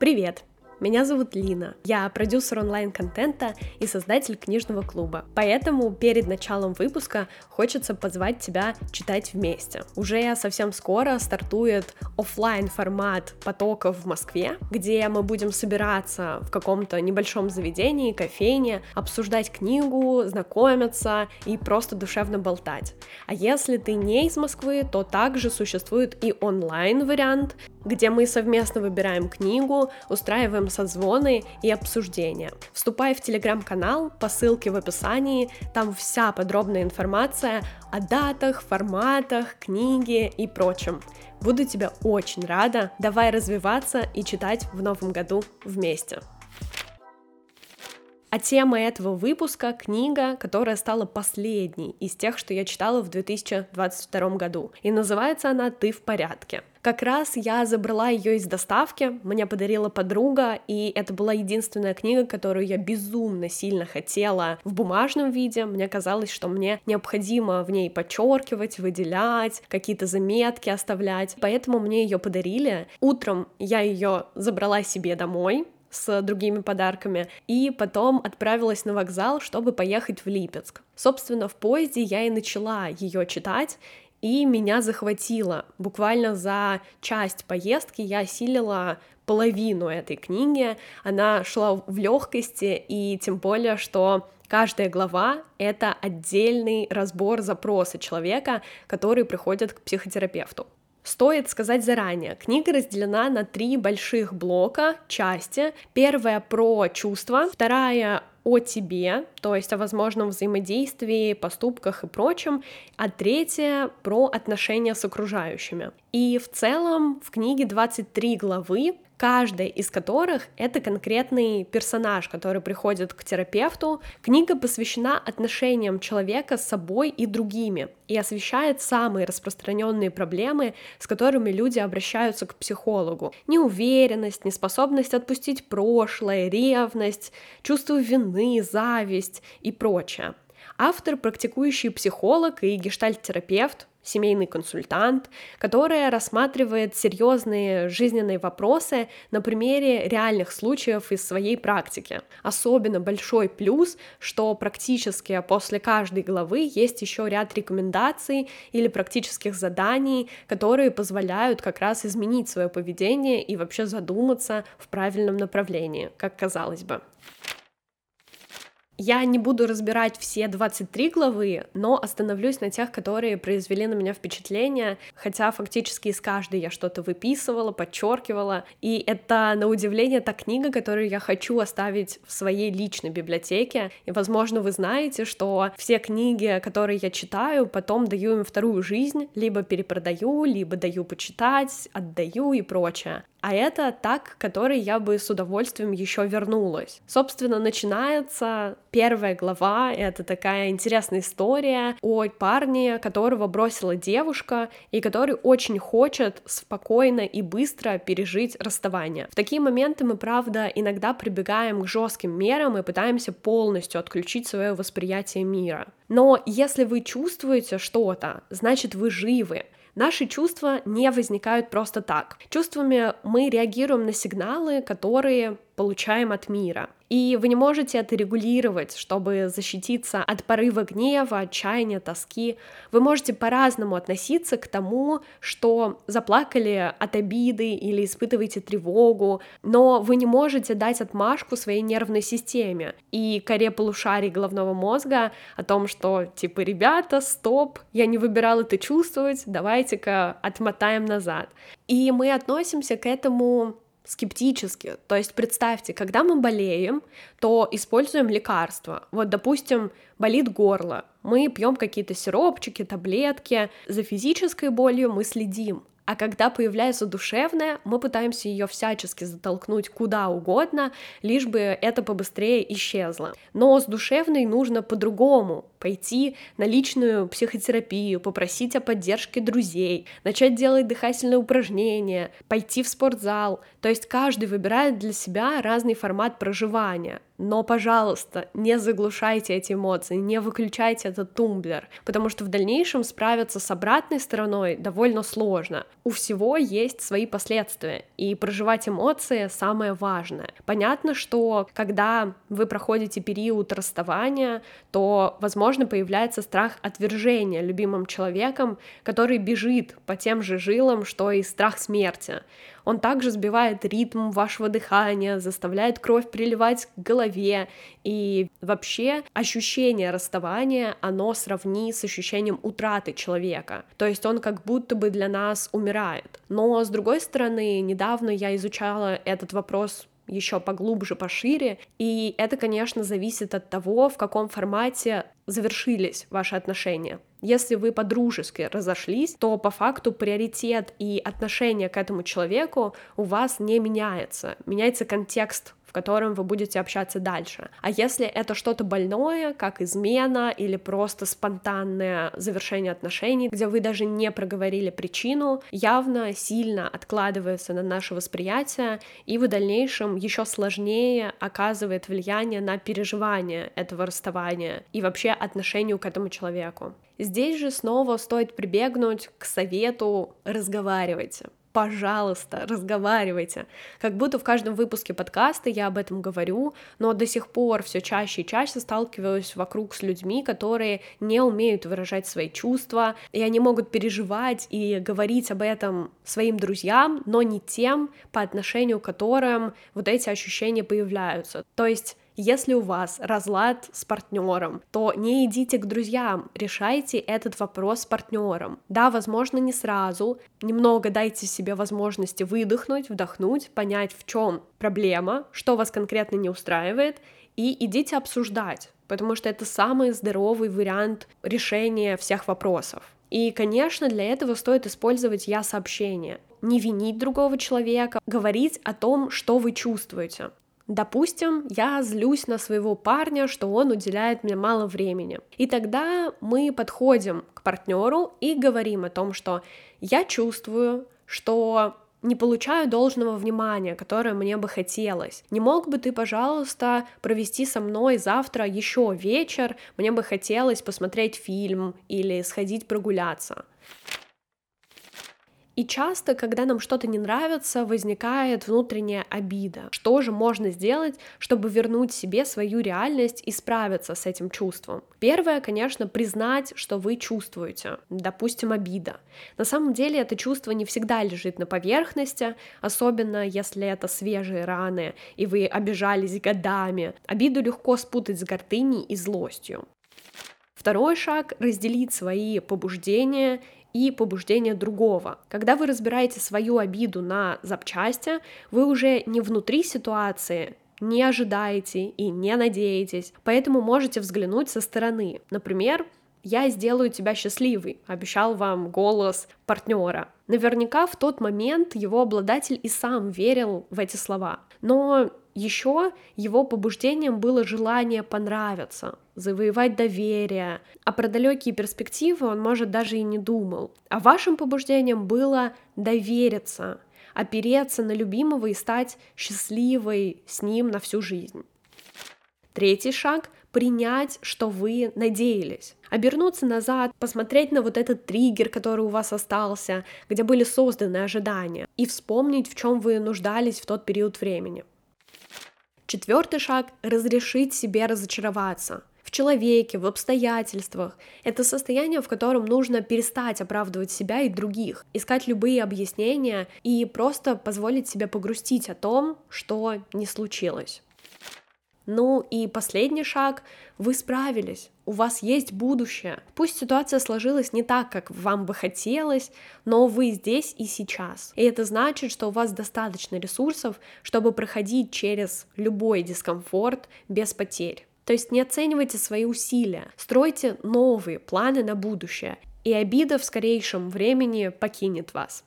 Привет! Меня зовут Лина. Я продюсер онлайн-контента и создатель книжного клуба. Поэтому перед началом выпуска хочется позвать тебя читать вместе. Уже совсем скоро стартует офлайн формат потоков в Москве, где мы будем собираться в каком-то небольшом заведении, кофейне, обсуждать книгу, знакомиться и просто душевно болтать. А если ты не из Москвы, то также существует и онлайн вариант, где мы совместно выбираем книгу, устраиваем созвоны и обсуждения. Вступай в телеграм-канал по ссылке в описании, там вся подробная информация о датах, форматах, книге и прочем. Буду тебя очень рада, давай развиваться и читать в новом году вместе. А тема этого выпуска — книга, которая стала последней из тех, что я читала в 2022 году. И называется она «Ты в порядке». Как раз я забрала ее из доставки, мне подарила подруга, и это была единственная книга, которую я безумно сильно хотела в бумажном виде. Мне казалось, что мне необходимо в ней подчеркивать, выделять, какие-то заметки оставлять. Поэтому мне ее подарили. Утром я ее забрала себе домой, с другими подарками, и потом отправилась на вокзал, чтобы поехать в Липецк. Собственно, в поезде я и начала ее читать, и меня захватило. Буквально за часть поездки я осилила половину этой книги. Она шла в легкости, и тем более, что каждая глава — это отдельный разбор запроса человека, который приходит к психотерапевту. Стоит сказать заранее, книга разделена на три больших блока, части. Первая про чувства, вторая о тебе, то есть о возможном взаимодействии, поступках и прочем, а третья про отношения с окружающими. И в целом в книге 23 главы, каждая из которых это конкретный персонаж, который приходит к терапевту. Книга посвящена отношениям человека с собой и другими и освещает самые распространенные проблемы, с которыми люди обращаются к психологу. Неуверенность, неспособность отпустить прошлое, ревность, чувство вины, зависть и прочее. Автор, практикующий психолог и гештальт-терапевт, семейный консультант, которая рассматривает серьезные жизненные вопросы на примере реальных случаев из своей практики. Особенно большой плюс, что практически после каждой главы есть еще ряд рекомендаций или практических заданий, которые позволяют как раз изменить свое поведение и вообще задуматься в правильном направлении, как казалось бы. Я не буду разбирать все 23 главы, но остановлюсь на тех, которые произвели на меня впечатление, хотя фактически из каждой я что-то выписывала, подчеркивала, и это, на удивление, та книга, которую я хочу оставить в своей личной библиотеке, и, возможно, вы знаете, что все книги, которые я читаю, потом даю им вторую жизнь, либо перепродаю, либо даю почитать, отдаю и прочее. А это так, который я бы с удовольствием еще вернулась. Собственно, начинается первая глава, это такая интересная история о парне, которого бросила девушка, и который очень хочет спокойно и быстро пережить расставание. В такие моменты мы, правда, иногда прибегаем к жестким мерам и пытаемся полностью отключить свое восприятие мира. Но если вы чувствуете что-то, значит вы живы. Наши чувства не возникают просто так. Чувствами мы реагируем на сигналы, которые получаем от мира. И вы не можете это регулировать, чтобы защититься от порыва гнева, отчаяния, тоски. Вы можете по-разному относиться к тому, что заплакали от обиды или испытываете тревогу, но вы не можете дать отмашку своей нервной системе и коре полушарий головного мозга о том, что типа, ребята, стоп, я не выбирал это чувствовать, давайте-ка отмотаем назад. И мы относимся к этому скептически. То есть представьте, когда мы болеем, то используем лекарства. Вот, допустим, болит горло, мы пьем какие-то сиропчики, таблетки. За физической болью мы следим. А когда появляется душевная, мы пытаемся ее всячески затолкнуть куда угодно, лишь бы это побыстрее исчезло. Но с душевной нужно по-другому пойти на личную психотерапию, попросить о поддержке друзей, начать делать дыхательные упражнения, пойти в спортзал. То есть каждый выбирает для себя разный формат проживания. Но, пожалуйста, не заглушайте эти эмоции, не выключайте этот тумблер, потому что в дальнейшем справиться с обратной стороной довольно сложно. У всего есть свои последствия, и проживать эмоции самое важное. Понятно, что когда вы проходите период расставания, то, возможно, появляется страх отвержения любимым человеком, который бежит по тем же жилам, что и страх смерти. Он также сбивает ритм вашего дыхания, заставляет кровь приливать к голове, и вообще ощущение расставания, оно сравни с ощущением утраты человека. То есть он как будто бы для нас умирает. Но с другой стороны, недавно я изучала этот вопрос еще поглубже, пошире. И это, конечно, зависит от того, в каком формате завершились ваши отношения. Если вы по-дружески разошлись, то по факту приоритет и отношение к этому человеку у вас не меняется. Меняется контекст в котором вы будете общаться дальше. А если это что-то больное, как измена или просто спонтанное завершение отношений, где вы даже не проговорили причину, явно сильно откладывается на наше восприятие и в дальнейшем еще сложнее оказывает влияние на переживание этого расставания и вообще отношению к этому человеку. Здесь же снова стоит прибегнуть к совету разговаривайте пожалуйста, разговаривайте. Как будто в каждом выпуске подкаста я об этом говорю, но до сих пор все чаще и чаще сталкиваюсь вокруг с людьми, которые не умеют выражать свои чувства, и они могут переживать и говорить об этом своим друзьям, но не тем, по отношению к которым вот эти ощущения появляются. То есть если у вас разлад с партнером, то не идите к друзьям, решайте этот вопрос с партнером. Да, возможно, не сразу, немного дайте себе возможности выдохнуть, вдохнуть, понять, в чем проблема, что вас конкретно не устраивает, и идите обсуждать, потому что это самый здоровый вариант решения всех вопросов. И, конечно, для этого стоит использовать я-сообщение. Не винить другого человека, говорить о том, что вы чувствуете. Допустим, я злюсь на своего парня, что он уделяет мне мало времени. И тогда мы подходим к партнеру и говорим о том, что я чувствую, что не получаю должного внимания, которое мне бы хотелось. Не мог бы ты, пожалуйста, провести со мной завтра еще вечер? Мне бы хотелось посмотреть фильм или сходить прогуляться. И часто, когда нам что-то не нравится, возникает внутренняя обида. Что же можно сделать, чтобы вернуть себе свою реальность и справиться с этим чувством? Первое, конечно, признать, что вы чувствуете. Допустим, обида. На самом деле это чувство не всегда лежит на поверхности, особенно если это свежие раны, и вы обижались годами. Обиду легко спутать с гордыней и злостью. Второй шаг — разделить свои побуждения и побуждение другого. Когда вы разбираете свою обиду на запчасти, вы уже не внутри ситуации, не ожидаете и не надеетесь, поэтому можете взглянуть со стороны. Например, я сделаю тебя счастливой, обещал вам голос партнера. Наверняка в тот момент его обладатель и сам верил в эти слова. Но еще его побуждением было желание понравиться, завоевать доверие, а про далекие перспективы он, может, даже и не думал. А вашим побуждением было довериться, опереться на любимого и стать счастливой с ним на всю жизнь. Третий шаг — принять, что вы надеялись. Обернуться назад, посмотреть на вот этот триггер, который у вас остался, где были созданы ожидания, и вспомнить, в чем вы нуждались в тот период времени. Четвертый шаг — разрешить себе разочароваться в человеке, в обстоятельствах. Это состояние, в котором нужно перестать оправдывать себя и других, искать любые объяснения и просто позволить себе погрустить о том, что не случилось. Ну и последний шаг — вы справились, у вас есть будущее. Пусть ситуация сложилась не так, как вам бы хотелось, но вы здесь и сейчас. И это значит, что у вас достаточно ресурсов, чтобы проходить через любой дискомфорт без потерь. То есть не оценивайте свои усилия, стройте новые планы на будущее, и обида в скорейшем времени покинет вас.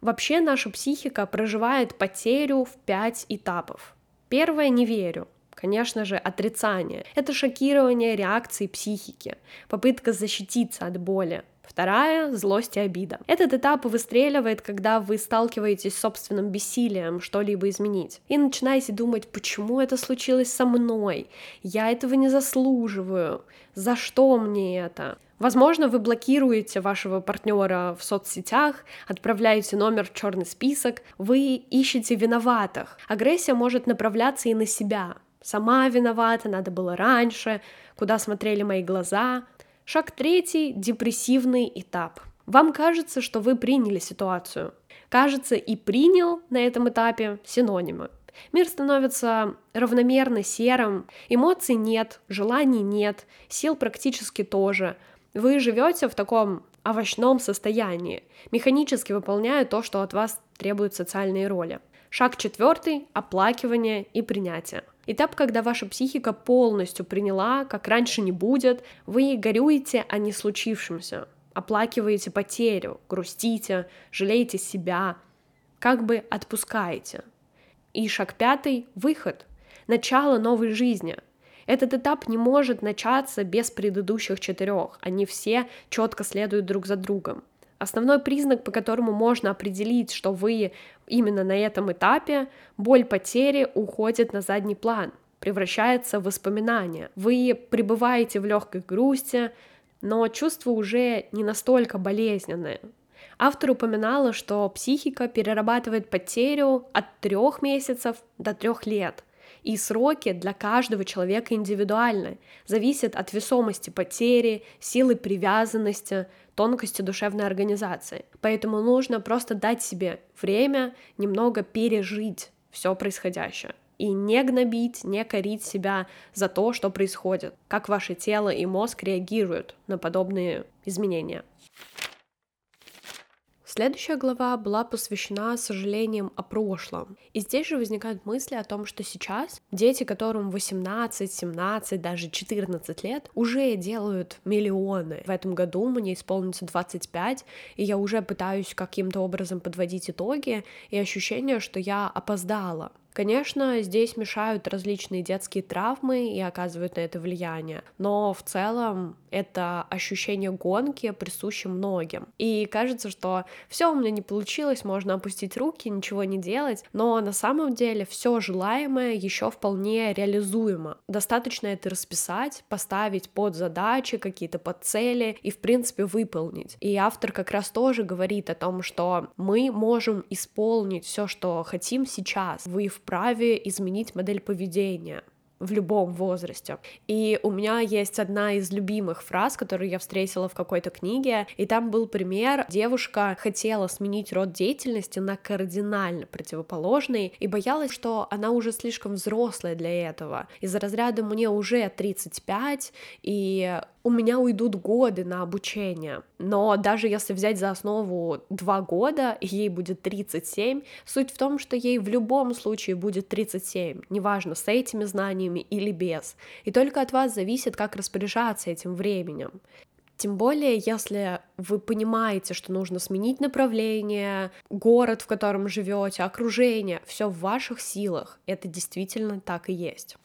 Вообще наша психика проживает потерю в пять этапов. Первое — не верю. Конечно же, отрицание. Это шокирование реакции психики, попытка защититься от боли. Вторая — злость и обида. Этот этап выстреливает, когда вы сталкиваетесь с собственным бессилием что-либо изменить. И начинаете думать, почему это случилось со мной? Я этого не заслуживаю. За что мне это? Возможно, вы блокируете вашего партнера в соцсетях, отправляете номер в черный список, вы ищете виноватых. Агрессия может направляться и на себя. Сама виновата, надо было раньше, куда смотрели мои глаза. Шаг третий — депрессивный этап. Вам кажется, что вы приняли ситуацию. Кажется, и принял на этом этапе синонимы. Мир становится равномерно серым, эмоций нет, желаний нет, сил практически тоже — вы живете в таком овощном состоянии, механически выполняя то, что от вас требуют социальные роли. Шаг четвертый — оплакивание и принятие. Этап, когда ваша психика полностью приняла, как раньше не будет, вы горюете о не случившемся, оплакиваете потерю, грустите, жалеете себя, как бы отпускаете. И шаг пятый — выход, начало новой жизни — этот этап не может начаться без предыдущих четырех, они все четко следуют друг за другом. Основной признак, по которому можно определить, что вы именно на этом этапе, боль потери уходит на задний план, превращается в воспоминания. Вы пребываете в легкой грусти, но чувства уже не настолько болезненные. Автор упоминала, что психика перерабатывает потерю от трех месяцев до трех лет. И сроки для каждого человека индивидуальны, зависят от весомости потери, силы привязанности, тонкости душевной организации. Поэтому нужно просто дать себе время немного пережить все происходящее и не гнобить, не корить себя за то, что происходит, как ваше тело и мозг реагируют на подобные изменения. Следующая глава была посвящена сожалениям о прошлом. И здесь же возникают мысли о том, что сейчас дети, которым 18, 17, даже 14 лет, уже делают миллионы. В этом году мне исполнится 25, и я уже пытаюсь каким-то образом подводить итоги, и ощущение, что я опоздала. Конечно, здесь мешают различные детские травмы и оказывают на это влияние, но в целом это ощущение гонки присуще многим. И кажется, что все у меня не получилось, можно опустить руки, ничего не делать, но на самом деле все желаемое еще вполне реализуемо. Достаточно это расписать, поставить под задачи, какие-то под цели и, в принципе, выполнить. И автор как раз тоже говорит о том, что мы можем исполнить все, что хотим сейчас. Вы в вправе изменить модель поведения в любом возрасте. И у меня есть одна из любимых фраз, которую я встретила в какой-то книге, и там был пример, девушка хотела сменить род деятельности на кардинально противоположный и боялась, что она уже слишком взрослая для этого. Из-за разряда мне уже 35, и у меня уйдут годы на обучение. Но даже если взять за основу два года, и ей будет 37, суть в том, что ей в любом случае будет 37, неважно, с этими знаниями или без. И только от вас зависит, как распоряжаться этим временем. Тем более, если вы понимаете, что нужно сменить направление, город, в котором живете, окружение, все в ваших силах. Это действительно так и есть.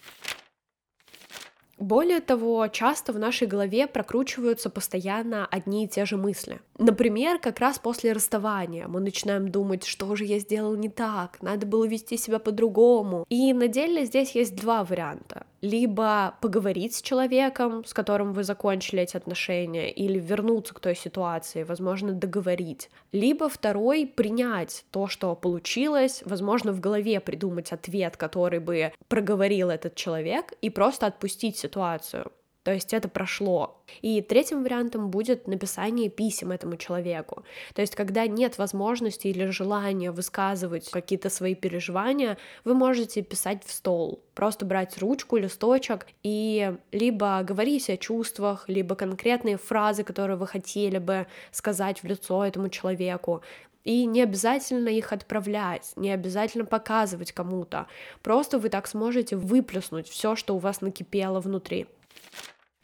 Более того, часто в нашей голове прокручиваются постоянно одни и те же мысли. Например, как раз после расставания мы начинаем думать, что же я сделал не так, надо было вести себя по-другому. И на деле здесь есть два варианта либо поговорить с человеком, с которым вы закончили эти отношения, или вернуться к той ситуации, возможно, договорить. Либо второй — принять то, что получилось, возможно, в голове придумать ответ, который бы проговорил этот человек, и просто отпустить ситуацию. То есть это прошло. И третьим вариантом будет написание писем этому человеку. То есть когда нет возможности или желания высказывать какие-то свои переживания, вы можете писать в стол. Просто брать ручку, листочек и либо говорить о чувствах, либо конкретные фразы, которые вы хотели бы сказать в лицо этому человеку. И не обязательно их отправлять, не обязательно показывать кому-то. Просто вы так сможете выплеснуть все, что у вас накипело внутри.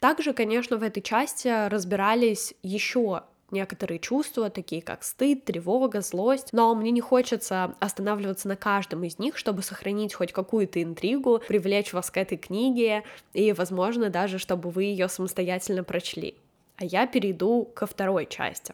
Также, конечно, в этой части разбирались еще некоторые чувства, такие как стыд, тревога, злость, но мне не хочется останавливаться на каждом из них, чтобы сохранить хоть какую-то интригу, привлечь вас к этой книге и, возможно, даже чтобы вы ее самостоятельно прочли. а я перейду ко второй части.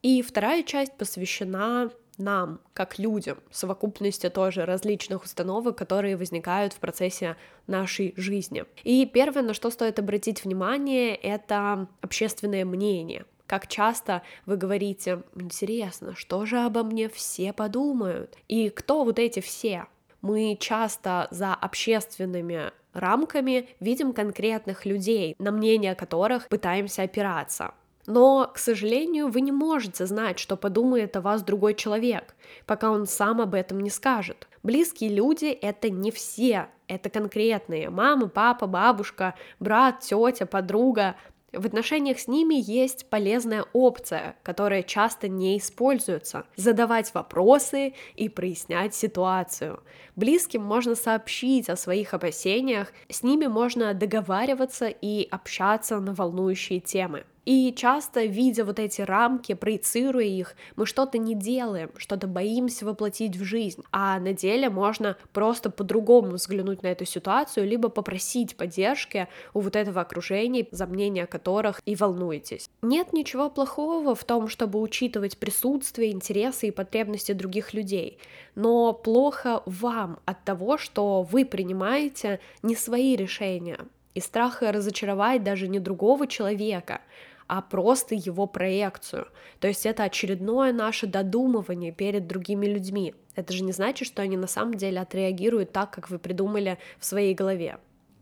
И вторая часть посвящена нам, как людям, совокупности тоже различных установок, которые возникают в процессе нашей жизни. И первое, на что стоит обратить внимание, это общественное мнение. Как часто вы говорите, интересно, что же обо мне все подумают? И кто вот эти все? Мы часто за общественными рамками видим конкретных людей, на мнение которых пытаемся опираться. Но, к сожалению, вы не можете знать, что подумает о вас другой человек, пока он сам об этом не скажет. Близкие люди — это не все, это конкретные. Мама, папа, бабушка, брат, тетя, подруга. В отношениях с ними есть полезная опция, которая часто не используется — задавать вопросы и прояснять ситуацию. Близким можно сообщить о своих опасениях, с ними можно договариваться и общаться на волнующие темы. И часто, видя вот эти рамки, проецируя их, мы что-то не делаем, что-то боимся воплотить в жизнь. А на деле можно просто по-другому взглянуть на эту ситуацию, либо попросить поддержки у вот этого окружения, за мнение которых и волнуетесь. Нет ничего плохого в том, чтобы учитывать присутствие, интересы и потребности других людей, но плохо вам от того, что вы принимаете не свои решения, и страха разочаровать даже не другого человека, а просто его проекцию. То есть это очередное наше додумывание перед другими людьми. Это же не значит, что они на самом деле отреагируют так, как вы придумали в своей голове.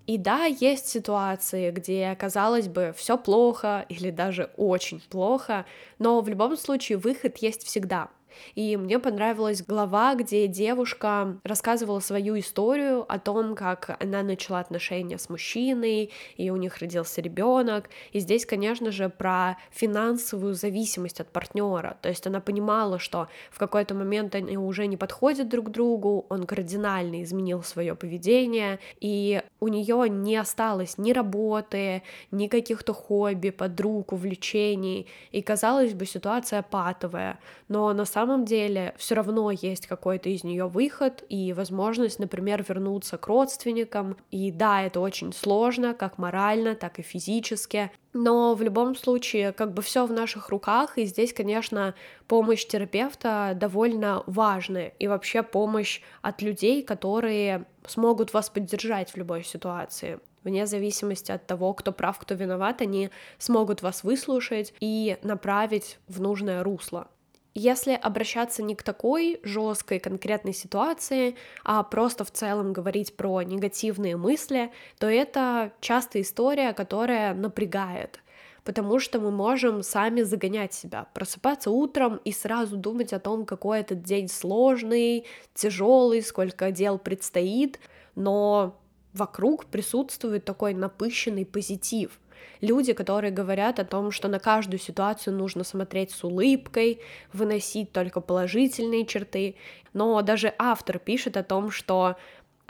И да, есть ситуации, где, казалось бы, все плохо или даже очень плохо, но в любом случае выход есть всегда. И мне понравилась глава, где девушка рассказывала свою историю о том, как она начала отношения с мужчиной, и у них родился ребенок. И здесь, конечно же, про финансовую зависимость от партнера. То есть она понимала, что в какой-то момент они уже не подходят друг другу, он кардинально изменил свое поведение, и у нее не осталось ни работы, ни каких-то хобби, подруг, увлечений. И казалось бы, ситуация патовая, но на самом самом деле все равно есть какой-то из нее выход и возможность, например, вернуться к родственникам. И да, это очень сложно, как морально, так и физически. Но в любом случае, как бы все в наших руках, и здесь, конечно, помощь терапевта довольно важная, и вообще помощь от людей, которые смогут вас поддержать в любой ситуации вне зависимости от того, кто прав, кто виноват, они смогут вас выслушать и направить в нужное русло. Если обращаться не к такой жесткой конкретной ситуации, а просто в целом говорить про негативные мысли, то это часто история, которая напрягает потому что мы можем сами загонять себя, просыпаться утром и сразу думать о том, какой этот день сложный, тяжелый, сколько дел предстоит, но вокруг присутствует такой напыщенный позитив — люди, которые говорят о том, что на каждую ситуацию нужно смотреть с улыбкой, выносить только положительные черты. Но даже автор пишет о том, что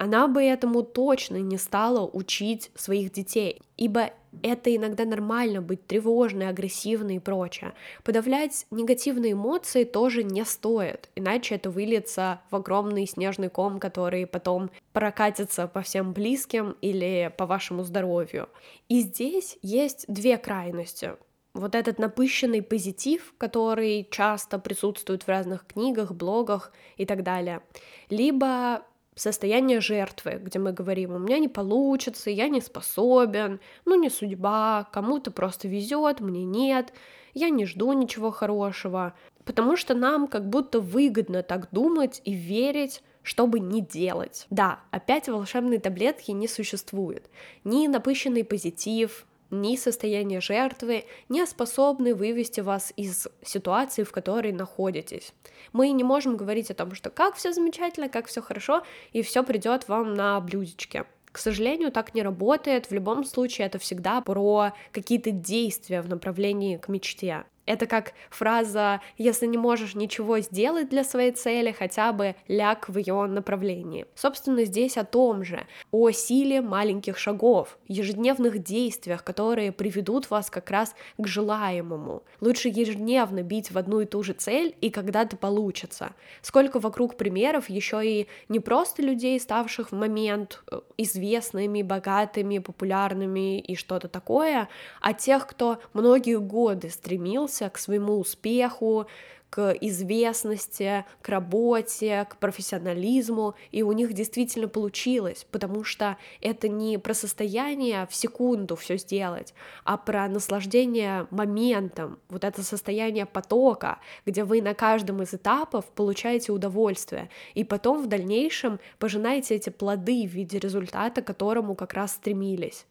она бы этому точно не стала учить своих детей, ибо это иногда нормально быть тревожной, агрессивной и прочее. Подавлять негативные эмоции тоже не стоит, иначе это выльется в огромный снежный ком, который потом прокатится по всем близким или по вашему здоровью. И здесь есть две крайности вот этот напыщенный позитив, который часто присутствует в разных книгах, блогах и так далее, либо состояние жертвы, где мы говорим, у меня не получится, я не способен, ну не судьба, кому-то просто везет, мне нет, я не жду ничего хорошего, потому что нам как будто выгодно так думать и верить, чтобы не делать. Да, опять волшебные таблетки не существует. Ни напыщенный позитив, ни состояние жертвы не способны вывести вас из ситуации, в которой находитесь. Мы не можем говорить о том, что как все замечательно, как все хорошо, и все придет вам на блюдечке. К сожалению, так не работает. В любом случае, это всегда про какие-то действия в направлении к мечте. Это как фраза «если не можешь ничего сделать для своей цели, хотя бы ляг в ее направлении». Собственно, здесь о том же, о силе маленьких шагов, ежедневных действиях, которые приведут вас как раз к желаемому. Лучше ежедневно бить в одну и ту же цель, и когда-то получится. Сколько вокруг примеров еще и не просто людей, ставших в момент э, известными, богатыми, популярными и что-то такое, а тех, кто многие годы стремился стремился к своему успеху, к известности, к работе, к профессионализму, и у них действительно получилось, потому что это не про состояние в секунду все сделать, а про наслаждение моментом, вот это состояние потока, где вы на каждом из этапов получаете удовольствие, и потом в дальнейшем пожинаете эти плоды в виде результата, к которому как раз стремились.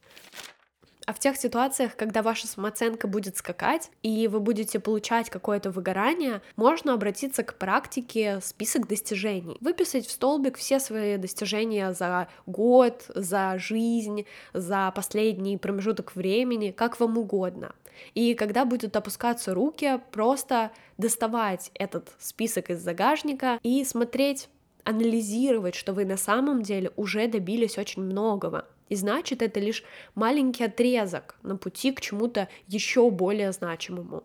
А в тех ситуациях, когда ваша самооценка будет скакать, и вы будете получать какое-то выгорание, можно обратиться к практике список достижений. Выписать в столбик все свои достижения за год, за жизнь, за последний промежуток времени, как вам угодно. И когда будут опускаться руки, просто доставать этот список из загажника и смотреть анализировать, что вы на самом деле уже добились очень многого. И значит, это лишь маленький отрезок на пути к чему-то еще более значимому.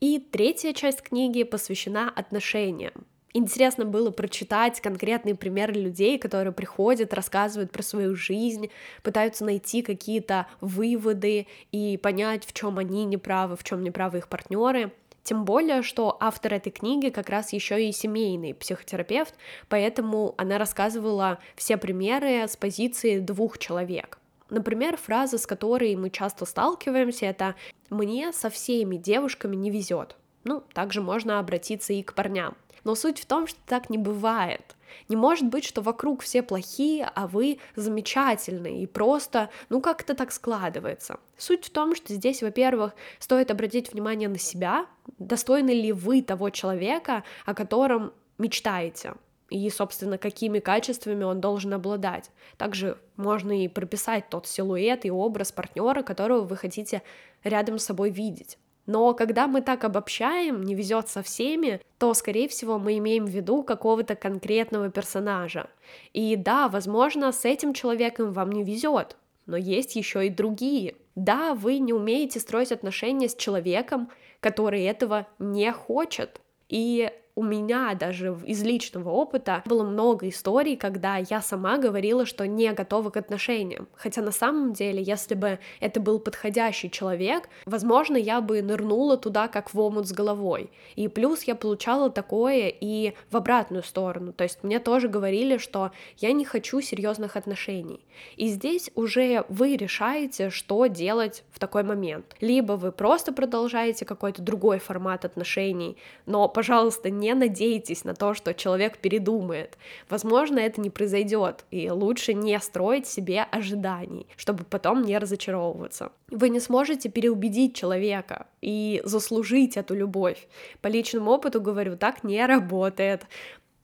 И третья часть книги посвящена отношениям. Интересно было прочитать конкретные примеры людей, которые приходят, рассказывают про свою жизнь, пытаются найти какие-то выводы и понять, в чем они неправы, в чем неправы их партнеры. Тем более, что автор этой книги как раз еще и семейный психотерапевт, поэтому она рассказывала все примеры с позиции двух человек. Например, фраза, с которой мы часто сталкиваемся, это «мне со всеми девушками не везет». Ну, также можно обратиться и к парням. Но суть в том, что так не бывает. Не может быть, что вокруг все плохие, а вы замечательные, и просто, ну, как-то так складывается. Суть в том, что здесь, во-первых, стоит обратить внимание на себя, достойны ли вы того человека, о котором мечтаете, и, собственно, какими качествами он должен обладать. Также можно и прописать тот силуэт и образ партнера, которого вы хотите рядом с собой видеть. Но когда мы так обобщаем, не везет со всеми, то, скорее всего, мы имеем в виду какого-то конкретного персонажа. И да, возможно, с этим человеком вам не везет, но есть еще и другие. Да, вы не умеете строить отношения с человеком, который этого не хочет. И у меня даже из личного опыта было много историй, когда я сама говорила, что не готова к отношениям. Хотя на самом деле, если бы это был подходящий человек, возможно, я бы нырнула туда как в омут с головой. И плюс я получала такое и в обратную сторону. То есть мне тоже говорили, что я не хочу серьезных отношений. И здесь уже вы решаете, что делать в такой момент. Либо вы просто продолжаете какой-то другой формат отношений, но, пожалуйста, не не надейтесь на то, что человек передумает. Возможно, это не произойдет, и лучше не строить себе ожиданий, чтобы потом не разочаровываться. Вы не сможете переубедить человека и заслужить эту любовь. По личному опыту говорю, так не работает.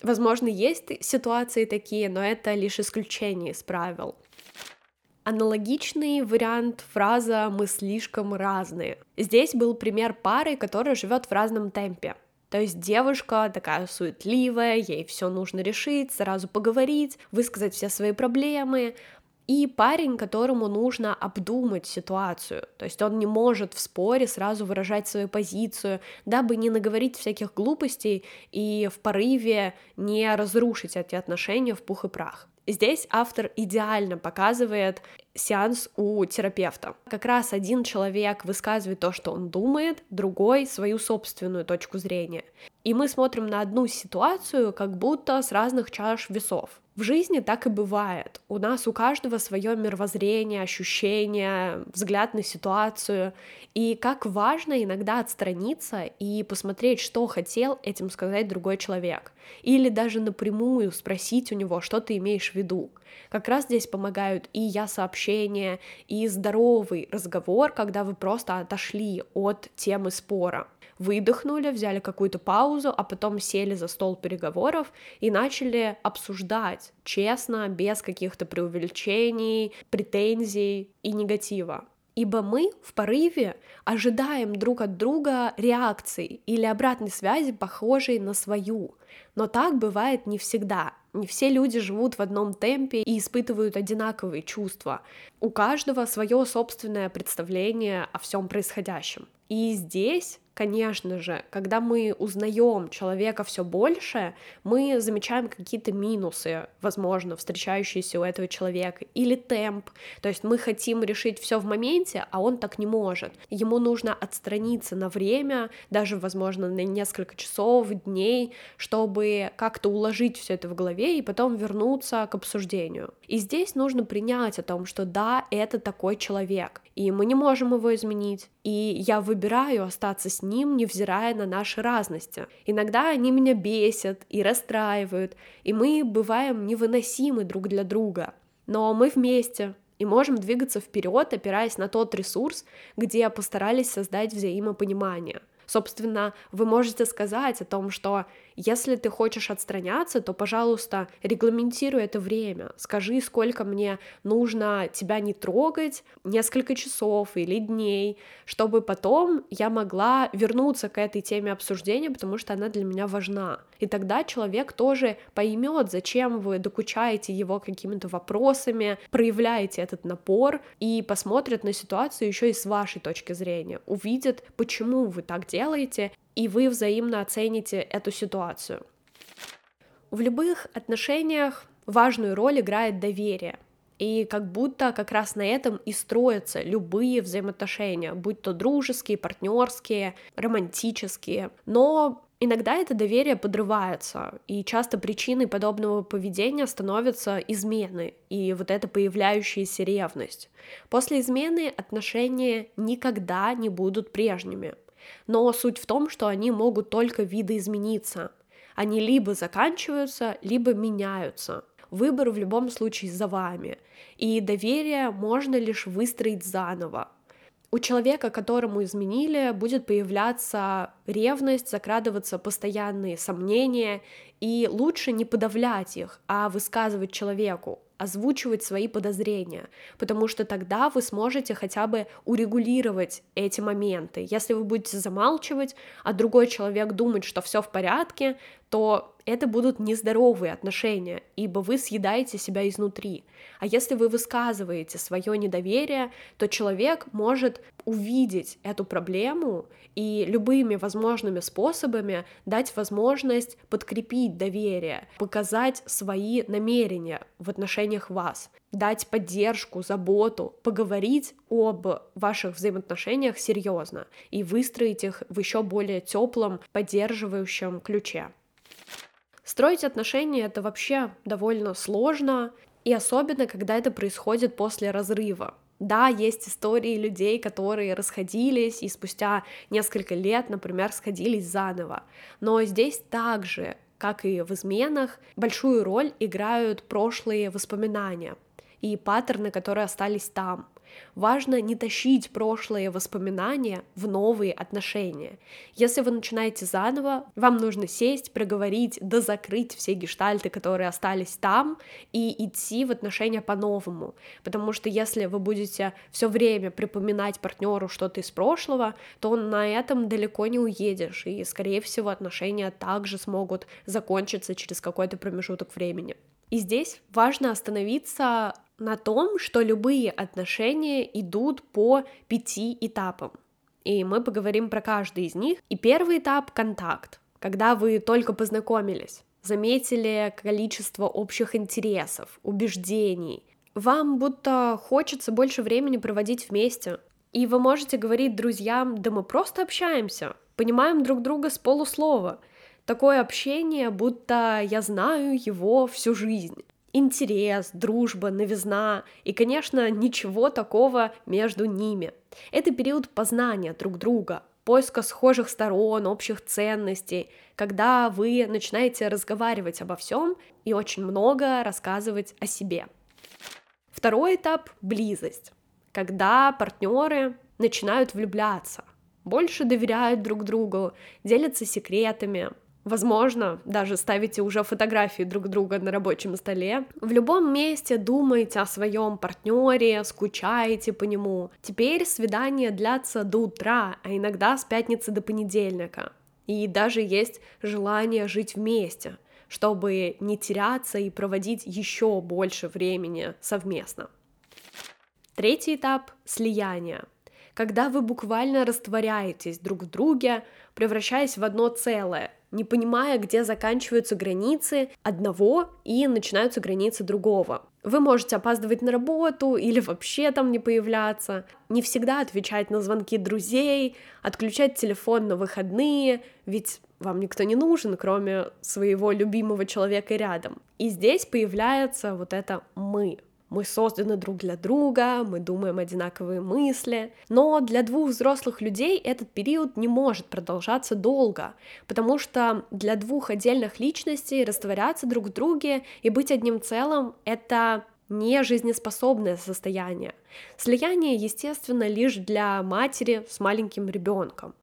Возможно, есть ситуации такие, но это лишь исключение из правил. Аналогичный вариант фраза «мы слишком разные». Здесь был пример пары, которая живет в разном темпе. То есть девушка такая суетливая, ей все нужно решить, сразу поговорить, высказать все свои проблемы, и парень, которому нужно обдумать ситуацию, то есть он не может в споре сразу выражать свою позицию, дабы не наговорить всяких глупостей и в порыве не разрушить эти отношения в пух и прах. Здесь автор идеально показывает сеанс у терапевта. Как раз один человек высказывает то, что он думает, другой свою собственную точку зрения. И мы смотрим на одну ситуацию как будто с разных чаш весов. В жизни так и бывает. У нас у каждого свое мировоззрение, ощущение, взгляд на ситуацию. И как важно иногда отстраниться и посмотреть, что хотел этим сказать другой человек. Или даже напрямую спросить у него, что ты имеешь в виду. Как раз здесь помогают и я сообщения, и здоровый разговор, когда вы просто отошли от темы спора выдохнули, взяли какую-то паузу, а потом сели за стол переговоров и начали обсуждать честно, без каких-то преувеличений, претензий и негатива. ибо мы в порыве ожидаем друг от друга реакции или обратной связи, похожей на свою. Но так бывает не всегда. Не все люди живут в одном темпе и испытывают одинаковые чувства. У каждого свое собственное представление о всем происходящем. И здесь Конечно же, когда мы узнаем человека все больше, мы замечаем какие-то минусы, возможно, встречающиеся у этого человека, или темп. То есть мы хотим решить все в моменте, а он так не может. Ему нужно отстраниться на время, даже, возможно, на несколько часов, дней, чтобы как-то уложить все это в голове и потом вернуться к обсуждению. И здесь нужно принять о том, что да, это такой человек, и мы не можем его изменить, и я выбираю остаться с ним, невзирая на наши разности. Иногда они меня бесят и расстраивают, и мы бываем невыносимы друг для друга. Но мы вместе, и можем двигаться вперед, опираясь на тот ресурс, где постарались создать взаимопонимание. Собственно, вы можете сказать о том, что если ты хочешь отстраняться, то, пожалуйста, регламентируй это время. Скажи, сколько мне нужно тебя не трогать, несколько часов или дней, чтобы потом я могла вернуться к этой теме обсуждения, потому что она для меня важна. И тогда человек тоже поймет, зачем вы докучаете его какими-то вопросами, проявляете этот напор и посмотрит на ситуацию еще и с вашей точки зрения, увидит, почему вы так делаете, и вы взаимно оцените эту ситуацию. В любых отношениях важную роль играет доверие. И как будто как раз на этом и строятся любые взаимоотношения, будь то дружеские, партнерские, романтические. Но Иногда это доверие подрывается, и часто причиной подобного поведения становятся измены и вот эта появляющаяся ревность. После измены отношения никогда не будут прежними. Но суть в том, что они могут только видоизмениться. Они либо заканчиваются, либо меняются. Выбор в любом случае за вами. И доверие можно лишь выстроить заново. У человека, которому изменили, будет появляться ревность, закрадываться постоянные сомнения, и лучше не подавлять их, а высказывать человеку, озвучивать свои подозрения, потому что тогда вы сможете хотя бы урегулировать эти моменты. Если вы будете замалчивать, а другой человек думает, что все в порядке, то это будут нездоровые отношения, ибо вы съедаете себя изнутри. А если вы высказываете свое недоверие, то человек может увидеть эту проблему и любыми возможными способами дать возможность подкрепить доверие, показать свои намерения в отношениях вас, дать поддержку, заботу, поговорить об ваших взаимоотношениях серьезно и выстроить их в еще более теплом, поддерживающем ключе. Строить отношения это вообще довольно сложно, и особенно, когда это происходит после разрыва. Да, есть истории людей, которые расходились и спустя несколько лет, например, сходились заново. Но здесь также, как и в изменах, большую роль играют прошлые воспоминания и паттерны, которые остались там. Важно не тащить прошлые воспоминания в новые отношения. Если вы начинаете заново, вам нужно сесть, проговорить, да закрыть все гештальты, которые остались там, и идти в отношения по-новому. Потому что если вы будете все время припоминать партнеру что-то из прошлого, то на этом далеко не уедешь, и, скорее всего, отношения также смогут закончиться через какой-то промежуток времени. И здесь важно остановиться на том, что любые отношения идут по пяти этапам. И мы поговорим про каждый из них. И первый этап — контакт, когда вы только познакомились, заметили количество общих интересов, убеждений. Вам будто хочется больше времени проводить вместе. И вы можете говорить друзьям, да мы просто общаемся, понимаем друг друга с полуслова. Такое общение, будто я знаю его всю жизнь интерес, дружба, новизна и, конечно, ничего такого между ними. Это период познания друг друга, поиска схожих сторон, общих ценностей, когда вы начинаете разговаривать обо всем и очень много рассказывать о себе. Второй этап — близость, когда партнеры начинают влюбляться, больше доверяют друг другу, делятся секретами, Возможно, даже ставите уже фотографии друг друга на рабочем столе. В любом месте думаете о своем партнере, скучаете по нему. Теперь свидания длятся до утра, а иногда с пятницы до понедельника. И даже есть желание жить вместе, чтобы не теряться и проводить еще больше времени совместно. Третий этап — слияние. Когда вы буквально растворяетесь друг в друге, превращаясь в одно целое, не понимая, где заканчиваются границы одного и начинаются границы другого. Вы можете опаздывать на работу или вообще там не появляться, не всегда отвечать на звонки друзей, отключать телефон на выходные, ведь вам никто не нужен, кроме своего любимого человека рядом. И здесь появляется вот это «мы», мы созданы друг для друга, мы думаем одинаковые мысли, но для двух взрослых людей этот период не может продолжаться долго, потому что для двух отдельных личностей растворяться друг в друге и быть одним целым — это не жизнеспособное состояние. Слияние, естественно, лишь для матери с маленьким ребенком.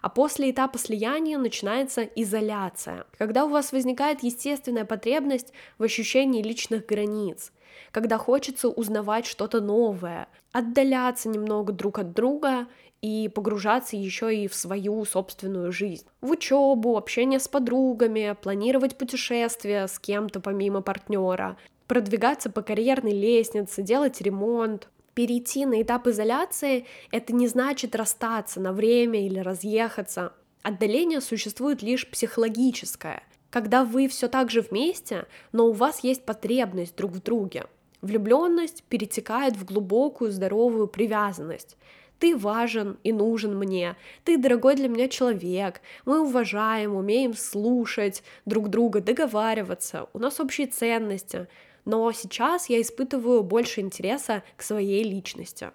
А после этапа слияния начинается изоляция, когда у вас возникает естественная потребность в ощущении личных границ, когда хочется узнавать что-то новое, отдаляться немного друг от друга и погружаться еще и в свою собственную жизнь. В учебу, общение с подругами, планировать путешествия с кем-то помимо партнера, продвигаться по карьерной лестнице, делать ремонт. Перейти на этап изоляции — это не значит расстаться на время или разъехаться. Отдаление существует лишь психологическое, когда вы все так же вместе, но у вас есть потребность друг в друге. Влюбленность перетекает в глубокую здоровую привязанность. Ты важен и нужен мне, ты дорогой для меня человек, мы уважаем, умеем слушать друг друга, договариваться, у нас общие ценности, но сейчас я испытываю больше интереса к своей личности.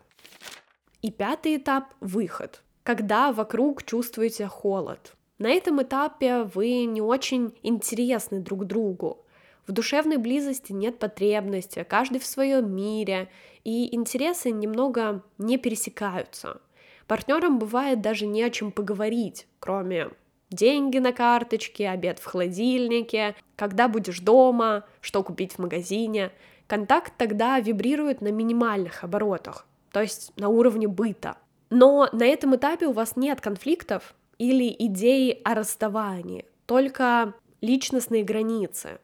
И пятый этап — выход, когда вокруг чувствуете холод. На этом этапе вы не очень интересны друг другу, в душевной близости нет потребности, каждый в своем мире, и интересы немного не пересекаются. Партнерам бывает даже не о чем поговорить, кроме деньги на карточке, обед в холодильнике, когда будешь дома, что купить в магазине. Контакт тогда вибрирует на минимальных оборотах, то есть на уровне быта. Но на этом этапе у вас нет конфликтов или идеи о расставании, только личностные границы.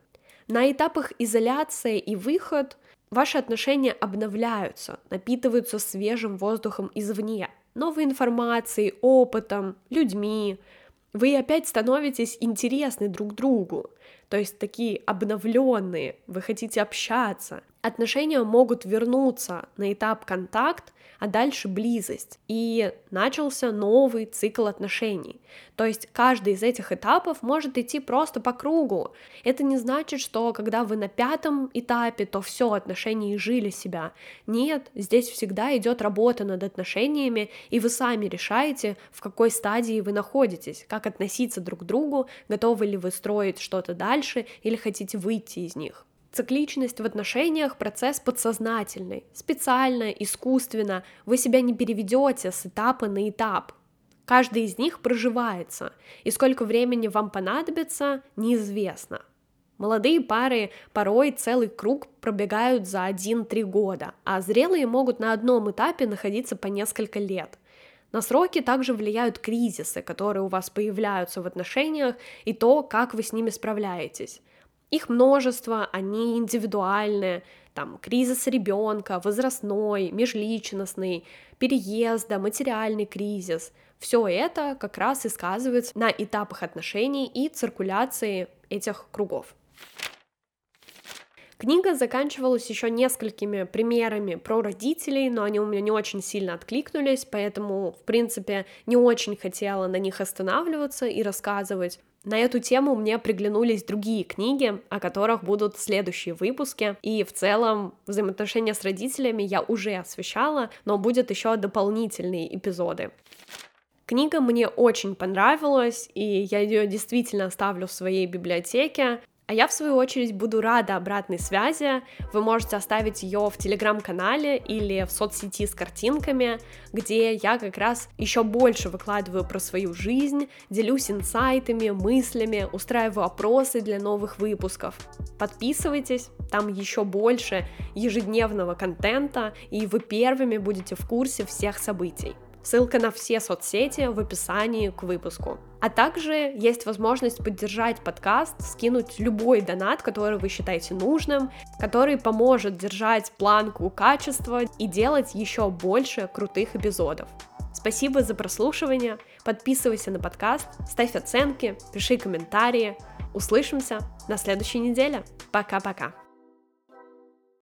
На этапах изоляции и выход ваши отношения обновляются, напитываются свежим воздухом извне, новой информацией, опытом, людьми. Вы опять становитесь интересны друг другу, то есть такие обновленные, вы хотите общаться. Отношения могут вернуться на этап контакт, а дальше близость. И начался новый цикл отношений. То есть каждый из этих этапов может идти просто по кругу. Это не значит, что когда вы на пятом этапе, то все, отношения жили себя. Нет, здесь всегда идет работа над отношениями, и вы сами решаете, в какой стадии вы находитесь, как относиться друг к другу, готовы ли вы строить что-то дальше или хотите выйти из них. Цикличность в отношениях – процесс подсознательный. Специально, искусственно вы себя не переведете с этапа на этап. Каждый из них проживается, и сколько времени вам понадобится, неизвестно. Молодые пары порой целый круг пробегают за 1-3 года, а зрелые могут на одном этапе находиться по несколько лет. На сроки также влияют кризисы, которые у вас появляются в отношениях, и то, как вы с ними справляетесь. Их множество, они индивидуальные, там кризис ребенка, возрастной, межличностный, переезда, материальный кризис. Все это как раз и сказывается на этапах отношений и циркуляции этих кругов. Книга заканчивалась еще несколькими примерами про родителей, но они у меня не очень сильно откликнулись, поэтому, в принципе, не очень хотела на них останавливаться и рассказывать. На эту тему мне приглянулись другие книги, о которых будут следующие выпуски, и в целом взаимоотношения с родителями я уже освещала, но будет еще дополнительные эпизоды. Книга мне очень понравилась, и я ее действительно оставлю в своей библиотеке. А я, в свою очередь, буду рада обратной связи. Вы можете оставить ее в телеграм-канале или в соцсети с картинками, где я как раз еще больше выкладываю про свою жизнь, делюсь инсайтами, мыслями, устраиваю опросы для новых выпусков. Подписывайтесь, там еще больше ежедневного контента, и вы первыми будете в курсе всех событий. Ссылка на все соцсети в описании к выпуску. А также есть возможность поддержать подкаст, скинуть любой донат, который вы считаете нужным, который поможет держать планку качества и делать еще больше крутых эпизодов. Спасибо за прослушивание, подписывайся на подкаст, ставь оценки, пиши комментарии. Услышимся на следующей неделе. Пока-пока.